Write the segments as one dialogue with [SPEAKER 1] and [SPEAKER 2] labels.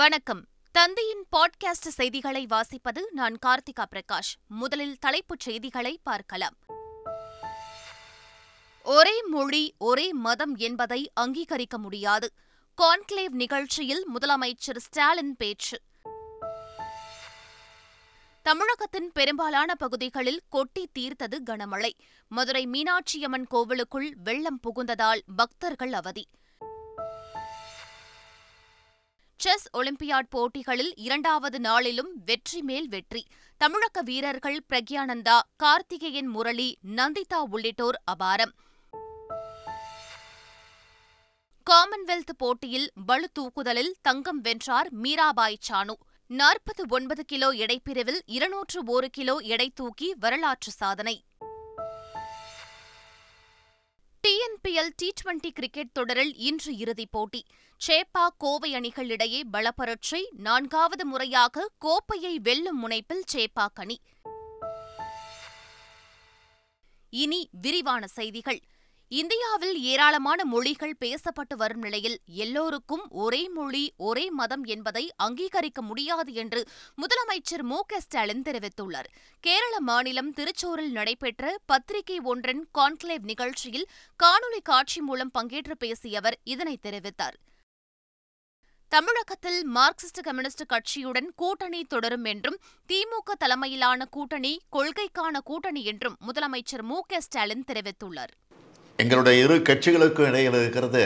[SPEAKER 1] வணக்கம் தந்தையின் பாட்காஸ்ட் செய்திகளை வாசிப்பது நான் கார்த்திகா பிரகாஷ் முதலில் தலைப்புச் செய்திகளை பார்க்கலாம் ஒரே மொழி ஒரே மதம் என்பதை அங்கீகரிக்க முடியாது கான்க்ளேவ் நிகழ்ச்சியில் முதலமைச்சர் ஸ்டாலின் பேச்சு தமிழகத்தின் பெரும்பாலான பகுதிகளில் கொட்டி தீர்த்தது கனமழை மதுரை மீனாட்சியம்மன் கோவிலுக்குள் வெள்ளம் புகுந்ததால் பக்தர்கள் அவதி செஸ் ஒலிம்பியாட் போட்டிகளில் இரண்டாவது நாளிலும் வெற்றி மேல் வெற்றி தமிழக வீரர்கள் பிரக்யானந்தா கார்த்திகேயன் முரளி நந்திதா உள்ளிட்டோர் அபாரம் காமன்வெல்த் போட்டியில் பளு தூக்குதலில் தங்கம் வென்றார் மீராபாய் சானு நாற்பத்து ஒன்பது கிலோ எடைப்பிரிவில் இருநூற்று ஒரு கிலோ எடை தூக்கி வரலாற்று சாதனை டிஎன்பிஎல் டி டுவெண்டி கிரிக்கெட் தொடரில் இன்று இறுதிப் போட்டி சேப்பா கோவை அணிகளிடையே பலப்பரட்சி நான்காவது முறையாக கோப்பையை வெல்லும் முனைப்பில் சேப்பா அணி இனி விரிவான செய்திகள் இந்தியாவில் ஏராளமான மொழிகள் பேசப்பட்டு வரும் நிலையில் எல்லோருக்கும் ஒரே மொழி ஒரே மதம் என்பதை அங்கீகரிக்க முடியாது என்று முதலமைச்சர் மு க ஸ்டாலின் தெரிவித்துள்ளார் கேரள மாநிலம் திருச்சூரில் நடைபெற்ற பத்திரிகை ஒன்றின் கான்க்ளேவ் நிகழ்ச்சியில் காணொலி காட்சி மூலம் பங்கேற்று பேசிய அவர் இதனை தெரிவித்தார் தமிழகத்தில் மார்க்சிஸ்ட் கம்யூனிஸ்ட் கட்சியுடன் கூட்டணி தொடரும் என்றும் திமுக தலைமையிலான கூட்டணி கொள்கைக்கான கூட்டணி என்றும் முதலமைச்சர் மு க ஸ்டாலின் தெரிவித்துள்ளார்
[SPEAKER 2] எங்களுடைய இரு கட்சிகளுக்கும் இடையில் இருக்கிறது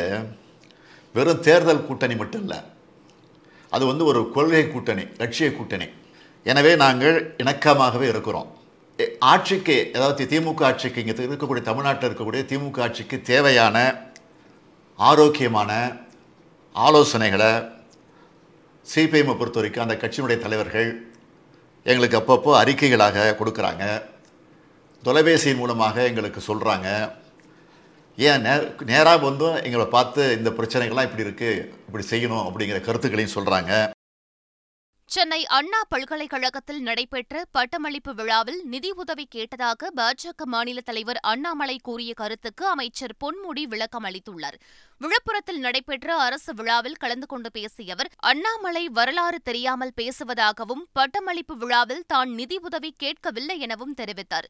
[SPEAKER 2] வெறும் தேர்தல் கூட்டணி மட்டும் இல்லை அது வந்து ஒரு கொள்கை கூட்டணி லட்சிய கூட்டணி எனவே நாங்கள் இணக்கமாகவே இருக்கிறோம் ஆட்சிக்கு ஏதாவது திமுக ஆட்சிக்கு இங்கே இருக்கக்கூடிய தமிழ்நாட்டில் இருக்கக்கூடிய திமுக ஆட்சிக்கு தேவையான ஆரோக்கியமான ஆலோசனைகளை சிபிஎம்மை பொறுத்த வரைக்கும் அந்த கட்சியினுடைய தலைவர்கள் எங்களுக்கு அப்பப்போ அறிக்கைகளாக கொடுக்குறாங்க தொலைபேசியின் மூலமாக எங்களுக்கு சொல்கிறாங்க ஏன் நே நேராக வந்தும் எங்களை பார்த்து இந்த பிரச்சனைகள்லாம் இப்படி இருக்குது இப்படி செய்யணும் அப்படிங்கிற கருத்துக்களையும் சொல்கிறாங்க
[SPEAKER 1] சென்னை அண்ணா பல்கலைக்கழகத்தில் நடைபெற்ற பட்டமளிப்பு விழாவில் நிதியுதவி கேட்டதாக பாஜக மாநில தலைவர் அண்ணாமலை கூறிய கருத்துக்கு அமைச்சர் பொன்முடி விளக்கம் அளித்துள்ளார் விழுப்புரத்தில் நடைபெற்ற அரசு விழாவில் கலந்து கொண்டு பேசிய அவர் அண்ணாமலை வரலாறு தெரியாமல் பேசுவதாகவும் பட்டமளிப்பு விழாவில் தான் நிதியுதவி கேட்கவில்லை எனவும் தெரிவித்தார்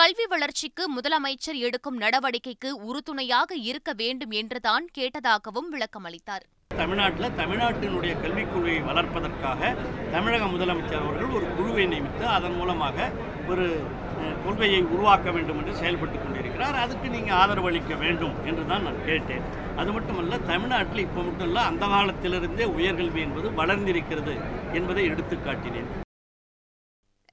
[SPEAKER 1] கல்வி வளர்ச்சிக்கு முதலமைச்சர் எடுக்கும் நடவடிக்கைக்கு உறுதுணையாக இருக்க வேண்டும் என்றுதான் கேட்டதாகவும் விளக்கம் அளித்தாா்
[SPEAKER 3] தமிழ்நாட்டில் தமிழ்நாட்டினுடைய கல்விக் குழுவை வளர்ப்பதற்காக தமிழக முதலமைச்சர் அவர்கள் ஒரு குழுவை நியமித்து அதன் மூலமாக ஒரு கொள்கையை உருவாக்க வேண்டும் என்று செயல்பட்டு கொண்டிருக்கிறார் அதுக்கு நீங்கள் ஆதரவு அளிக்க வேண்டும் என்று தான் நான் கேட்டேன் அது மட்டுமல்ல தமிழ்நாட்டில் இப்போ மட்டும் இல்லை அந்த காலத்திலிருந்தே உயர்கல்வி என்பது வளர்ந்திருக்கிறது என்பதை எடுத்துக்காட்டினேன்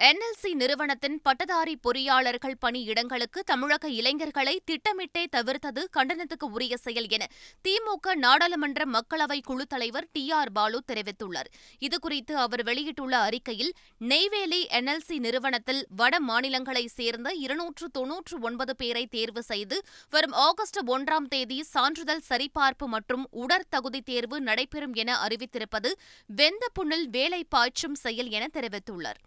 [SPEAKER 1] என்எல்சி நிறுவனத்தின் பட்டதாரி பொறியாளர்கள் பணியிடங்களுக்கு தமிழக இளைஞர்களை திட்டமிட்டே தவிர்த்தது கண்டனத்துக்கு உரிய செயல் என திமுக நாடாளுமன்ற மக்களவை குழு தலைவர் டி ஆர் பாலு தெரிவித்துள்ளார் இதுகுறித்து அவர் வெளியிட்டுள்ள அறிக்கையில் நெய்வேலி என்எல்சி நிறுவனத்தில் வட மாநிலங்களைச் சேர்ந்த இருநூற்று தொன்னூற்று ஒன்பது பேரை தேர்வு செய்து வரும் ஆகஸ்ட் ஒன்றாம் தேதி சான்றிதழ் சரிபார்ப்பு மற்றும் உடற்தகுதி தேர்வு நடைபெறும் என அறிவித்திருப்பது வெந்த புண்ணில் வேலை பாய்ச்சும் செயல் என தெரிவித்துள்ளார்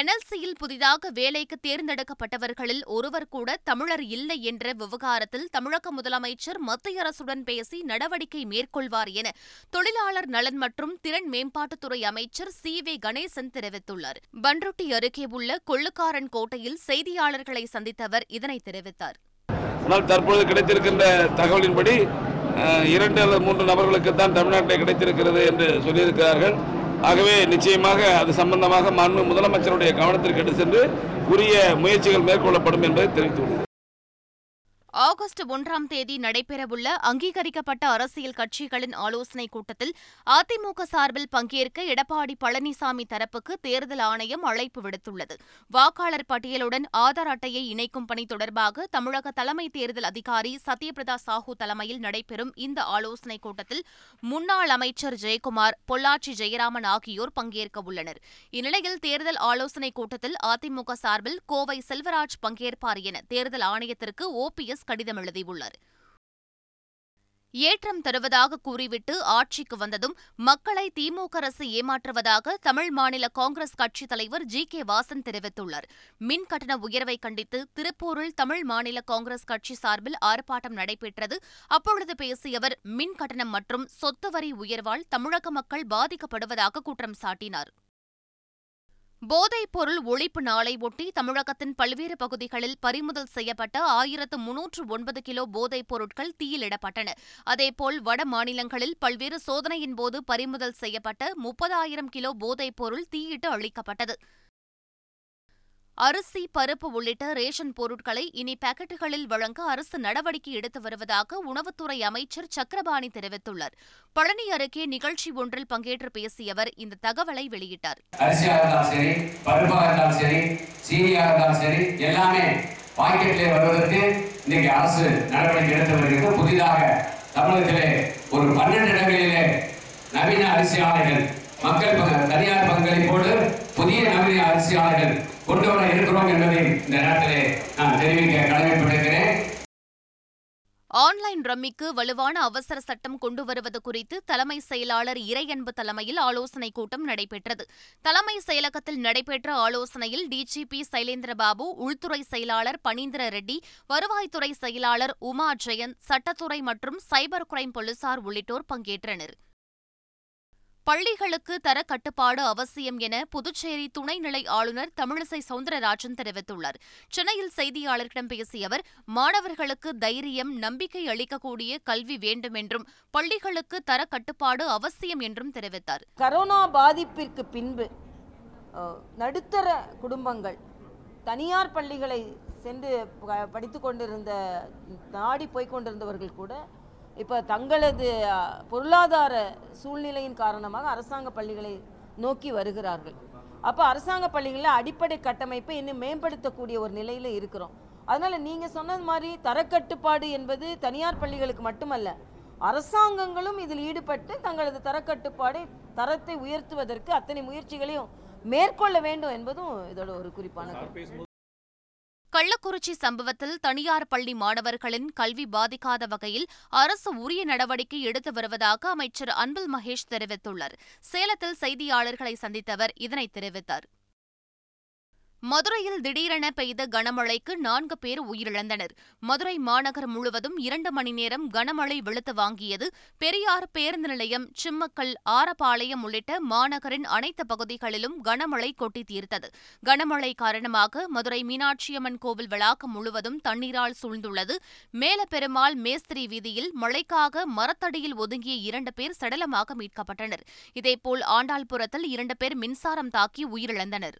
[SPEAKER 1] என்எல்சியில் புதிதாக வேலைக்கு தேர்ந்தெடுக்கப்பட்டவர்களில் ஒருவர் கூட தமிழர் இல்லை என்ற விவகாரத்தில் தமிழக முதலமைச்சர் மத்திய அரசுடன் பேசி நடவடிக்கை மேற்கொள்வார் என தொழிலாளர் நலன் மற்றும் திறன் மேம்பாட்டுத்துறை அமைச்சர் சி வி கணேசன் தெரிவித்துள்ளார் பன்ருட்டி அருகே உள்ள கொள்ளுக்காரன் கோட்டையில் செய்தியாளர்களை சந்தித்தவர் இதனை தெரிவித்தார்
[SPEAKER 4] கிடைத்திருக்கின்ற தகவலின்படி இரண்டு அல்லது மூன்று நபர்களுக்கு தான் தமிழ்நாட்டில் கிடைத்திருக்கிறது என்று சொல்லியிருக்கிறார்கள் ஆகவே நிச்சயமாக அது சம்பந்தமாக மாண்பு முதலமைச்சருடைய கவனத்திற்கு எடுத்து சென்று உரிய முயற்சிகள் மேற்கொள்ளப்படும் என்பதை தெரிவித்துள்ளது
[SPEAKER 1] ஆகஸ்ட் ஒன்றாம் தேதி நடைபெறவுள்ள அங்கீகரிக்கப்பட்ட அரசியல் கட்சிகளின் ஆலோசனைக் கூட்டத்தில் அதிமுக சார்பில் பங்கேற்க எடப்பாடி பழனிசாமி தரப்புக்கு தேர்தல் ஆணையம் அழைப்பு விடுத்துள்ளது வாக்காளர் பட்டியலுடன் ஆதார் அட்டையை இணைக்கும் பணி தொடர்பாக தமிழக தலைமை தேர்தல் அதிகாரி சத்யபிரதா சாஹூ தலைமையில் நடைபெறும் இந்த ஆலோசனைக் கூட்டத்தில் முன்னாள் அமைச்சர் ஜெயக்குமார் பொள்ளாச்சி ஜெயராமன் ஆகியோர் பங்கேற்க உள்ளனர் இந்நிலையில் தேர்தல் ஆலோசனைக் கூட்டத்தில் அதிமுக சார்பில் கோவை செல்வராஜ் பங்கேற்பார் என தேர்தல் ஆணையத்திற்கு ஓபிஎஸ் கடிதம் எழுதியுள்ளார் ஏற்றம் தருவதாக கூறிவிட்டு ஆட்சிக்கு வந்ததும் மக்களை திமுக அரசு ஏமாற்றுவதாக தமிழ் மாநில காங்கிரஸ் கட்சித் தலைவர் ஜி கே வாசன் தெரிவித்துள்ளார் மின் கட்டண உயர்வை கண்டித்து திருப்பூரில் தமிழ் மாநில காங்கிரஸ் கட்சி சார்பில் ஆர்ப்பாட்டம் நடைபெற்றது அப்பொழுது பேசிய அவர் மின் கட்டணம் மற்றும் சொத்து வரி உயர்வால் தமிழக மக்கள் பாதிக்கப்படுவதாக குற்றம் சாட்டினார் போதைப்பொருள் ஒழிப்பு நாளை ஒட்டி தமிழகத்தின் பல்வேறு பகுதிகளில் பறிமுதல் செய்யப்பட்ட ஆயிரத்து முன்னூற்று ஒன்பது கிலோ போதைப் பொருட்கள் தீயிலிடப்பட்டன அதேபோல் வட மாநிலங்களில் பல்வேறு சோதனையின் போது பறிமுதல் செய்யப்பட்ட முப்பதாயிரம் கிலோ போதைப் பொருள் தீயிட்டு அழிக்கப்பட்டது அரிசி பருப்பு உள்ளிட்ட ரேஷன் பொருட்களை இனி பாக்கெட்டுகளில் வழங்க அரசு நடவடிக்கை எடுத்து வருவதாக உணவுத்துறை அமைச்சர் சக்கரபாணி தெரிவித்துள்ளார் பழனி அருகே நிகழ்ச்சி ஒன்றில் பங்கேற்று பேசிய அவர் இந்த தகவலை வெளியிட்டார்
[SPEAKER 5] அரிசியா வருவதற்கு இன்னைக்கு அரசு நடவடிக்கை எடுத்து வருகிறது புதிதாக தமிழகத்திலே ஒரு பன்னெண்டு இடங்களிலே நவீன அரிசி ஆலைகள் மக்கள் தனியார் பங்களிப்போடு புதிய நவீன அரசியலாளர்கள் கொண்டு வர
[SPEAKER 1] இருக்கிறோம் என்பதை இந்த நேரத்திலே நான் தெரிவிக்க கடமைப்பட்டிருக்கிறேன் ஆன்லைன் ரம்மிக்கு வலுவான அவசர சட்டம் கொண்டு வருவது குறித்து தலைமை செயலாளர் இறையன்பு தலைமையில் ஆலோசனைக் கூட்டம் நடைபெற்றது தலைமை செயலகத்தில் நடைபெற்ற ஆலோசனையில் டிஜிபி சைலேந்திரபாபு உள்துறை செயலாளர் பனீந்திர ரெட்டி வருவாய்த்துறை செயலாளர் உமா ஜெயந்த் சட்டத்துறை மற்றும் சைபர் கிரைம் போலீசார் உள்ளிட்டோர் பங்கேற்றனர் பள்ளிகளுக்கு தரக்கட்டுப்பாடு அவசியம் என புதுச்சேரி துணைநிலை ஆளுநர் தமிழிசை சவுந்தரராஜன் தெரிவித்துள்ளார் சென்னையில் செய்தியாளர்களிடம் பேசிய அவர் மாணவர்களுக்கு தைரியம் நம்பிக்கை அளிக்கக்கூடிய கல்வி வேண்டும் என்றும் பள்ளிகளுக்கு தரக்கட்டுப்பாடு அவசியம் என்றும் தெரிவித்தார்
[SPEAKER 6] கரோனா பாதிப்பிற்கு பின்பு நடுத்தர குடும்பங்கள் தனியார் பள்ளிகளை சென்று படித்து கொண்டிருந்த நாடி போய்கொண்டிருந்தவர்கள் கூட இப்போ தங்களது பொருளாதார சூழ்நிலையின் காரணமாக அரசாங்க பள்ளிகளை நோக்கி வருகிறார்கள் அப்போ அரசாங்க பள்ளிகளில் அடிப்படை கட்டமைப்பை இன்னும் மேம்படுத்தக்கூடிய ஒரு நிலையில் இருக்கிறோம் அதனால் நீங்கள் சொன்னது மாதிரி தரக்கட்டுப்பாடு என்பது தனியார் பள்ளிகளுக்கு மட்டுமல்ல அரசாங்கங்களும் இதில் ஈடுபட்டு தங்களது தரக்கட்டுப்பாடை தரத்தை உயர்த்துவதற்கு அத்தனை முயற்சிகளையும் மேற்கொள்ள வேண்டும் என்பதும் இதோட ஒரு குறிப்பான
[SPEAKER 1] கள்ளக்குறிச்சி சம்பவத்தில் தனியார் பள்ளி மாணவர்களின் கல்வி பாதிக்காத வகையில் அரசு உரிய நடவடிக்கை எடுத்து வருவதாக அமைச்சர் அன்பில் மகேஷ் தெரிவித்துள்ளார் சேலத்தில் செய்தியாளர்களை சந்தித்த அவர் இதனை தெரிவித்தார் மதுரையில் திடீரென பெய்த கனமழைக்கு நான்கு பேர் உயிரிழந்தனர் மதுரை மாநகர் முழுவதும் இரண்டு மணி நேரம் கனமழை வெளுத்து வாங்கியது பெரியார் பேருந்து நிலையம் சிம்மக்கல் ஆரப்பாளையம் உள்ளிட்ட மாநகரின் அனைத்து பகுதிகளிலும் கனமழை கொட்டி தீர்த்தது கனமழை காரணமாக மதுரை மீனாட்சியம்மன் கோவில் வளாகம் முழுவதும் தண்ணீரால் சூழ்ந்துள்ளது மேலப்பெருமாள் மேஸ்திரி வீதியில் மழைக்காக மரத்தடியில் ஒதுங்கிய இரண்டு பேர் சடலமாக மீட்கப்பட்டனர் இதேபோல் ஆண்டாள்புரத்தில் இரண்டு பேர் மின்சாரம் தாக்கி உயிரிழந்தனர்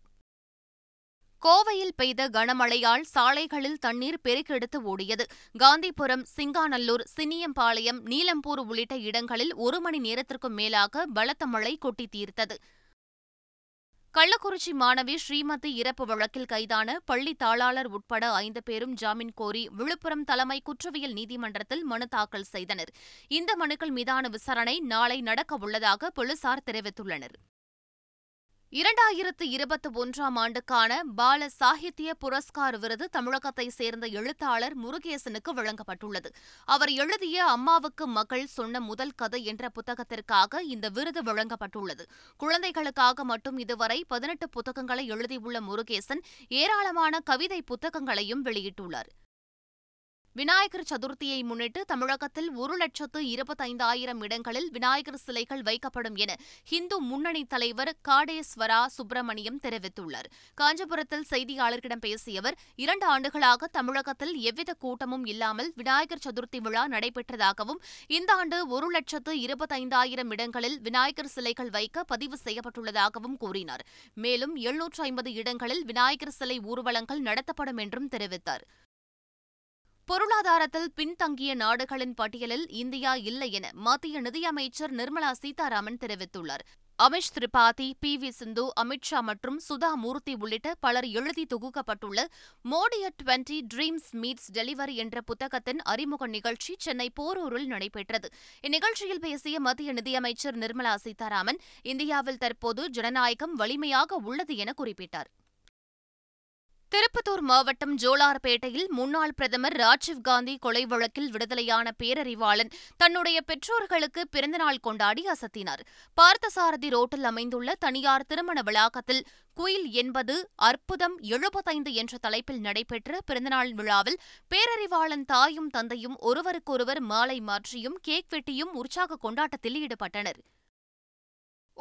[SPEAKER 1] கோவையில் பெய்த கனமழையால் சாலைகளில் தண்ணீர் பெருக்கெடுத்து ஓடியது காந்திபுரம் சிங்காநல்லூர் சின்னியம்பாளையம் நீலம்பூர் உள்ளிட்ட இடங்களில் ஒரு மணி நேரத்திற்கும் மேலாக பலத்த மழை கொட்டி தீர்த்தது கள்ளக்குறிச்சி மாணவி ஸ்ரீமதி இறப்பு வழக்கில் கைதான பள்ளி தாளாளர் உட்பட ஐந்து பேரும் ஜாமீன் கோரி விழுப்புரம் தலைமை குற்றவியல் நீதிமன்றத்தில் மனு தாக்கல் செய்தனர் இந்த மனுக்கள் மீதான விசாரணை நாளை நடக்கவுள்ளதாக போலீசார் தெரிவித்துள்ளனர் இரண்டாயிரத்து இருபத்தி ஒன்றாம் ஆண்டுக்கான பால சாகித்ய புரஸ்கார் விருது தமிழகத்தை சேர்ந்த எழுத்தாளர் முருகேசனுக்கு வழங்கப்பட்டுள்ளது அவர் எழுதிய அம்மாவுக்கு மகள் சொன்ன முதல் கதை என்ற புத்தகத்திற்காக இந்த விருது வழங்கப்பட்டுள்ளது குழந்தைகளுக்காக மட்டும் இதுவரை பதினெட்டு புத்தகங்களை எழுதியுள்ள முருகேசன் ஏராளமான கவிதை புத்தகங்களையும் வெளியிட்டுள்ளார் விநாயகர் சதுர்த்தியை முன்னிட்டு தமிழகத்தில் ஒரு லட்சத்து இருபத்தைந்தாயிரம் இடங்களில் விநாயகர் சிலைகள் வைக்கப்படும் என ஹிந்து முன்னணி தலைவர் காடேஸ்வரா சுப்பிரமணியம் தெரிவித்துள்ளார் காஞ்சிபுரத்தில் செய்தியாளர்களிடம் பேசிய அவர் இரண்டு ஆண்டுகளாக தமிழகத்தில் எவ்வித கூட்டமும் இல்லாமல் விநாயகர் சதுர்த்தி விழா நடைபெற்றதாகவும் இந்த ஆண்டு ஒரு லட்சத்து இருபத்தைந்தாயிரம் இடங்களில் விநாயகர் சிலைகள் வைக்க பதிவு செய்யப்பட்டுள்ளதாகவும் கூறினார் மேலும் எழுநூற்று ஐம்பது இடங்களில் விநாயகர் சிலை ஊர்வலங்கள் நடத்தப்படும் என்றும் தெரிவித்தார் பொருளாதாரத்தில் பின்தங்கிய நாடுகளின் பட்டியலில் இந்தியா இல்லை என மத்திய நிதியமைச்சர் நிர்மலா சீதாராமன் தெரிவித்துள்ளார் அமிஷ் திரிபாதி பி வி சிந்து அமித்ஷா மற்றும் சுதா மூர்த்தி உள்ளிட்ட பலர் எழுதி தொகுக்கப்பட்டுள்ள Modi at twenty dreams meets delivery என்ற புத்தகத்தின் அறிமுக நிகழ்ச்சி சென்னை போரூரில் நடைபெற்றது இந்நிகழ்ச்சியில் பேசிய மத்திய நிதியமைச்சர் நிர்மலா சீதாராமன் இந்தியாவில் தற்போது ஜனநாயகம் வலிமையாக உள்ளது என குறிப்பிட்டார் திருப்பத்தூர் மாவட்டம் ஜோலார்பேட்டையில் முன்னாள் பிரதமர் ராஜீவ்காந்தி கொலை வழக்கில் விடுதலையான பேரறிவாளன் தன்னுடைய பெற்றோர்களுக்கு பிறந்தநாள் கொண்டாடி அசத்தினார் பார்த்தசாரதி ரோட்டில் அமைந்துள்ள தனியார் திருமண வளாகத்தில் குயில் என்பது அற்புதம் எழுபத்தைந்து என்ற தலைப்பில் நடைபெற்ற பிறந்தநாள் விழாவில் பேரறிவாளன் தாயும் தந்தையும் ஒருவருக்கொருவர் மாலை மாற்றியும் கேக் வெட்டியும் உற்சாக கொண்டாட்டத்தில் ஈடுபட்டனர்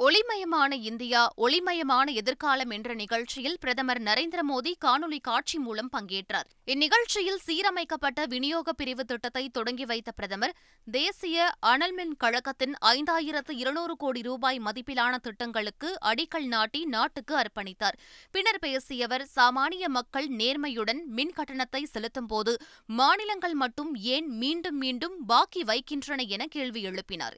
[SPEAKER 1] ஒளிமயமான இந்தியா ஒளிமயமான எதிர்காலம் என்ற நிகழ்ச்சியில் பிரதமர் நரேந்திர மோடி காணொலி காட்சி மூலம் பங்கேற்றார் இந்நிகழ்ச்சியில் சீரமைக்கப்பட்ட விநியோக பிரிவு திட்டத்தை தொடங்கி வைத்த பிரதமர் தேசிய அனல்மின் கழகத்தின் ஐந்தாயிரத்து இருநூறு கோடி ரூபாய் மதிப்பிலான திட்டங்களுக்கு அடிக்கல் நாட்டி நாட்டுக்கு அர்ப்பணித்தார் பின்னர் பேசியவர் சாமானிய மக்கள் நேர்மையுடன் மின் கட்டணத்தை செலுத்தும்போது மாநிலங்கள் மட்டும் ஏன் மீண்டும் மீண்டும் பாக்கி வைக்கின்றன என கேள்வி எழுப்பினார்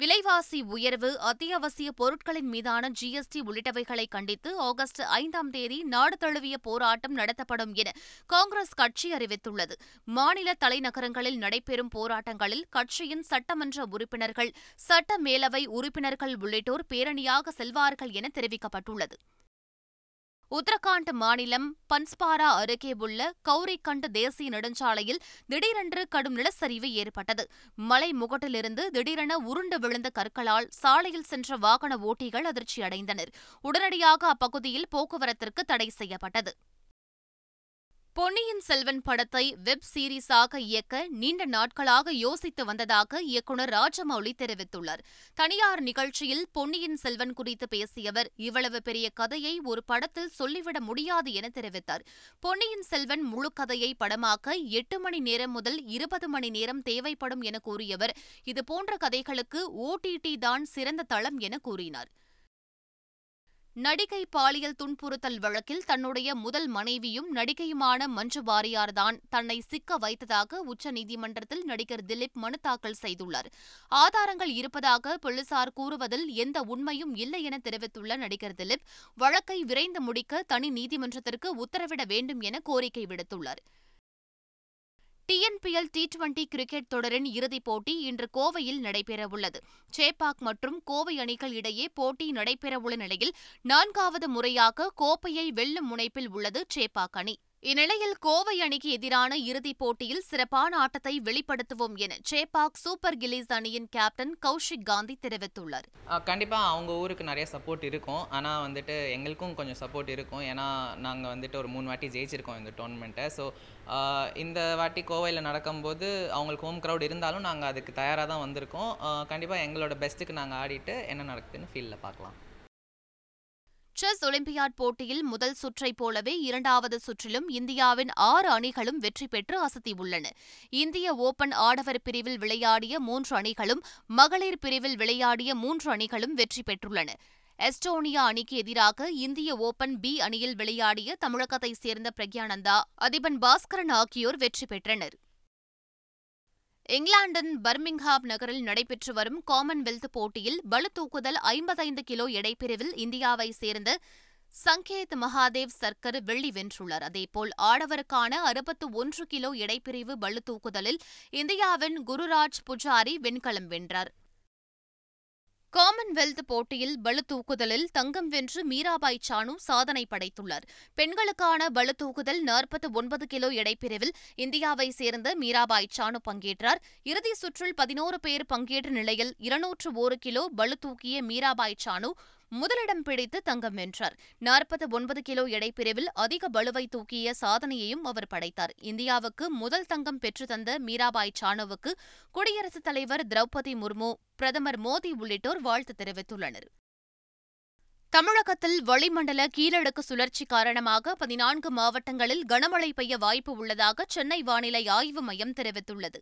[SPEAKER 1] விலைவாசி உயர்வு அத்தியாவசிய பொருட்களின் மீதான ஜிஎஸ்டி உள்ளிட்டவைகளை கண்டித்து ஆகஸ்ட் ஐந்தாம் தேதி நாடு தழுவிய போராட்டம் நடத்தப்படும் என காங்கிரஸ் கட்சி அறிவித்துள்ளது மாநில தலைநகரங்களில் நடைபெறும் போராட்டங்களில் கட்சியின் சட்டமன்ற உறுப்பினர்கள் சட்ட மேலவை உறுப்பினர்கள் உள்ளிட்டோர் பேரணியாக செல்வார்கள் என தெரிவிக்கப்பட்டுள்ளது உத்தரகாண்ட் மாநிலம் பன்ஸ்பாரா அருகே உள்ள கௌரிகண்ட் தேசிய நெடுஞ்சாலையில் திடீரென்று கடும் நிலச்சரிவு ஏற்பட்டது மலை முகட்டிலிருந்து திடீரென உருண்டு விழுந்த கற்களால் சாலையில் சென்ற வாகன ஓட்டிகள் அதிர்ச்சியடைந்தனர் உடனடியாக அப்பகுதியில் போக்குவரத்திற்கு தடை செய்யப்பட்டது பொன்னியின் செல்வன் படத்தை வெப் சீரிஸாக இயக்க நீண்ட நாட்களாக யோசித்து வந்ததாக இயக்குநர் ராஜமௌலி தெரிவித்துள்ளார் தனியார் நிகழ்ச்சியில் பொன்னியின் செல்வன் குறித்து பேசியவர் இவ்வளவு பெரிய கதையை ஒரு படத்தில் சொல்லிவிட முடியாது என தெரிவித்தார் பொன்னியின் செல்வன் முழு கதையை படமாக்க எட்டு மணி நேரம் முதல் இருபது மணி நேரம் தேவைப்படும் என கூறியவர் இதுபோன்ற கதைகளுக்கு ஓடிடி தான் சிறந்த தளம் என கூறினார் நடிகை பாலியல் துன்புறுத்தல் வழக்கில் தன்னுடைய முதல் மனைவியும் நடிகையுமான மஞ்சு வாரியார்தான் தன்னை சிக்க வைத்ததாக உச்சநீதிமன்றத்தில் நடிகர் திலீப் மனு தாக்கல் செய்துள்ளார் ஆதாரங்கள் இருப்பதாக போலீசார் கூறுவதில் எந்த உண்மையும் இல்லை என தெரிவித்துள்ள நடிகர் திலீப் வழக்கை விரைந்து முடிக்க தனி நீதிமன்றத்திற்கு உத்தரவிட வேண்டும் என கோரிக்கை விடுத்துள்ளார் ஐஎன்பிஎல் டி டுவெண்டி கிரிக்கெட் தொடரின் இறுதிப் போட்டி இன்று கோவையில் நடைபெறவுள்ளது சேப்பாக் மற்றும் கோவை அணிகள் இடையே போட்டி நடைபெறவுள்ள நிலையில் நான்காவது முறையாக கோப்பையை வெல்லும் முனைப்பில் உள்ளது சேப்பாக் அணி இந்நிலையில் கோவை அணிக்கு எதிரான இறுதிப் போட்டியில் சிறப்பான ஆட்டத்தை வெளிப்படுத்துவோம் என சேபாக் சூப்பர் கில்லிஸ் அணியின் கேப்டன் கௌஷிக் காந்தி தெரிவித்துள்ளார்
[SPEAKER 7] கண்டிப்பாக அவங்க ஊருக்கு நிறைய சப்போர்ட் இருக்கும் ஆனால் வந்துட்டு எங்களுக்கும் கொஞ்சம் சப்போர்ட் இருக்கும் ஏன்னா நாங்கள் வந்துட்டு ஒரு மூணு வாட்டி ஜெயிச்சிருக்கோம் இந்த டோர்னமெண்ட்டை ஸோ இந்த வாட்டி கோவையில் நடக்கும்போது அவங்களுக்கு ஹோம் க்ரௌட் இருந்தாலும் நாங்கள் அதுக்கு தயாராக தான் வந்திருக்கோம் கண்டிப்பாக எங்களோட பெஸ்ட்டுக்கு நாங்கள் ஆடிட்டு என்ன நடக்குதுன்னு ஃபீல்டில் பார்க்கலாம்
[SPEAKER 1] செஸ் ஒலிம்பியாட் போட்டியில் முதல் சுற்றை போலவே இரண்டாவது சுற்றிலும் இந்தியாவின் ஆறு அணிகளும் வெற்றி பெற்று அசத்தியுள்ளன இந்திய ஓபன் ஆடவர் பிரிவில் விளையாடிய மூன்று அணிகளும் மகளிர் பிரிவில் விளையாடிய மூன்று அணிகளும் வெற்றி பெற்றுள்ளன எஸ்டோனியா அணிக்கு எதிராக இந்திய ஓபன் பி அணியில் விளையாடிய தமிழகத்தைச் சேர்ந்த பிரக்யானந்தா அதிபன் பாஸ்கரன் ஆகியோர் வெற்றி பெற்றனர் இங்கிலாந்தின் பர்மிங்ஹாப் நகரில் நடைபெற்று வரும் காமன்வெல்த் போட்டியில் பளுதூக்குதல் ஐம்பத்தைந்து கிலோ எடைப்பிரிவில் இந்தியாவை சேர்ந்த சங்கேத் மகாதேவ் சர்க்கர் வெள்ளி வென்றுள்ளார் அதேபோல் ஆடவருக்கான அறுபத்து ஒன்று கிலோ எடைப்பிரிவு பளுதூக்குதலில் இந்தியாவின் குருராஜ் புஜாரி வெண்கலம் வென்றார் காமன்வெல்த் போட்டியில் பளுதூக்குதலில் தங்கம் வென்று மீராபாய் சானு சாதனை படைத்துள்ளார் பெண்களுக்கான பளுதூக்குதல் நாற்பத்தி ஒன்பது கிலோ எடைப்பிரிவில் இந்தியாவை சேர்ந்த மீராபாய் சானு பங்கேற்றார் இறுதி சுற்றில் பதினோரு பேர் பங்கேற்ற நிலையில் இருநூற்று ஒரு கிலோ பளுதூக்கிய மீராபாய் சானு முதலிடம் பிடித்து தங்கம் வென்றார் நாற்பத்தி ஒன்பது கிலோ எடைப்பிரிவில் அதிக பளுவை தூக்கிய சாதனையையும் அவர் படைத்தார் இந்தியாவுக்கு முதல் தங்கம் பெற்றுத்தந்த தந்த மீராபாய் சானுவுக்கு குடியரசுத் தலைவர் திரௌபதி முர்மு பிரதமர் மோடி உள்ளிட்டோர் வாழ்த்து தெரிவித்துள்ளனர் தமிழகத்தில் வளிமண்டல கீழடுக்கு சுழற்சி காரணமாக பதினான்கு மாவட்டங்களில் கனமழை பெய்ய வாய்ப்பு உள்ளதாக சென்னை வானிலை ஆய்வு மையம் தெரிவித்துள்ளது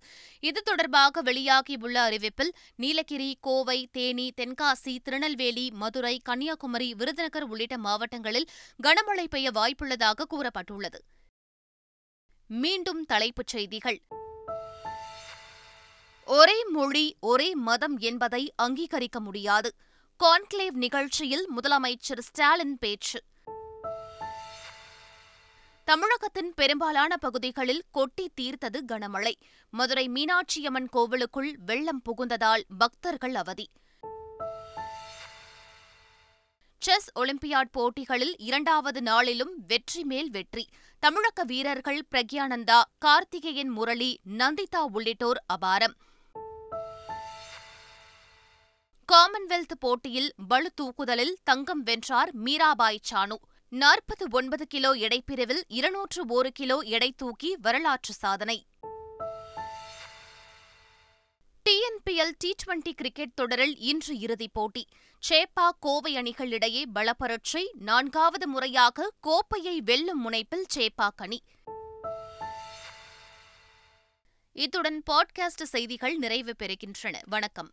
[SPEAKER 1] இது தொடர்பாக வெளியாகியுள்ள அறிவிப்பில் நீலகிரி கோவை தேனி தென்காசி திருநெல்வேலி மதுரை கன்னியாகுமரி விருதுநகர் உள்ளிட்ட மாவட்டங்களில் கனமழை பெய்ய வாய்ப்புள்ளதாக கூறப்பட்டுள்ளது மீண்டும் தலைப்புச் செய்திகள் ஒரே மொழி ஒரே மதம் என்பதை அங்கீகரிக்க முடியாது கான்கிளேவ் நிகழ்ச்சியில் முதலமைச்சர் ஸ்டாலின் பேச்சு தமிழகத்தின் பெரும்பாலான பகுதிகளில் கொட்டி தீர்த்தது கனமழை மதுரை மீனாட்சியம்மன் கோவிலுக்குள் வெள்ளம் புகுந்ததால் பக்தர்கள் அவதி செஸ் ஒலிம்பியாட் போட்டிகளில் இரண்டாவது நாளிலும் வெற்றி மேல் வெற்றி தமிழக வீரர்கள் பிரக்யானந்தா கார்த்திகேயன் முரளி நந்திதா உள்ளிட்டோர் அபாரம் காமன்வெல்த் போட்டியில் பளு தூக்குதலில் தங்கம் வென்றார் மீராபாய் சானு நாற்பத்தி ஒன்பது கிலோ எடைப்பிரிவில் இருநூற்று ஒரு கிலோ எடை தூக்கி வரலாற்று சாதனை டிஎன்பிஎல் டி டுவெண்டி கிரிக்கெட் தொடரில் இன்று இறுதிப் போட்டி சேப்பா கோவை அணிகள் இடையே பலப்பரட்சி நான்காவது முறையாக கோப்பையை வெல்லும் முனைப்பில் சேப்பா கணி இத்துடன் பாட்காஸ்ட் செய்திகள் நிறைவு பெறுகின்றன வணக்கம்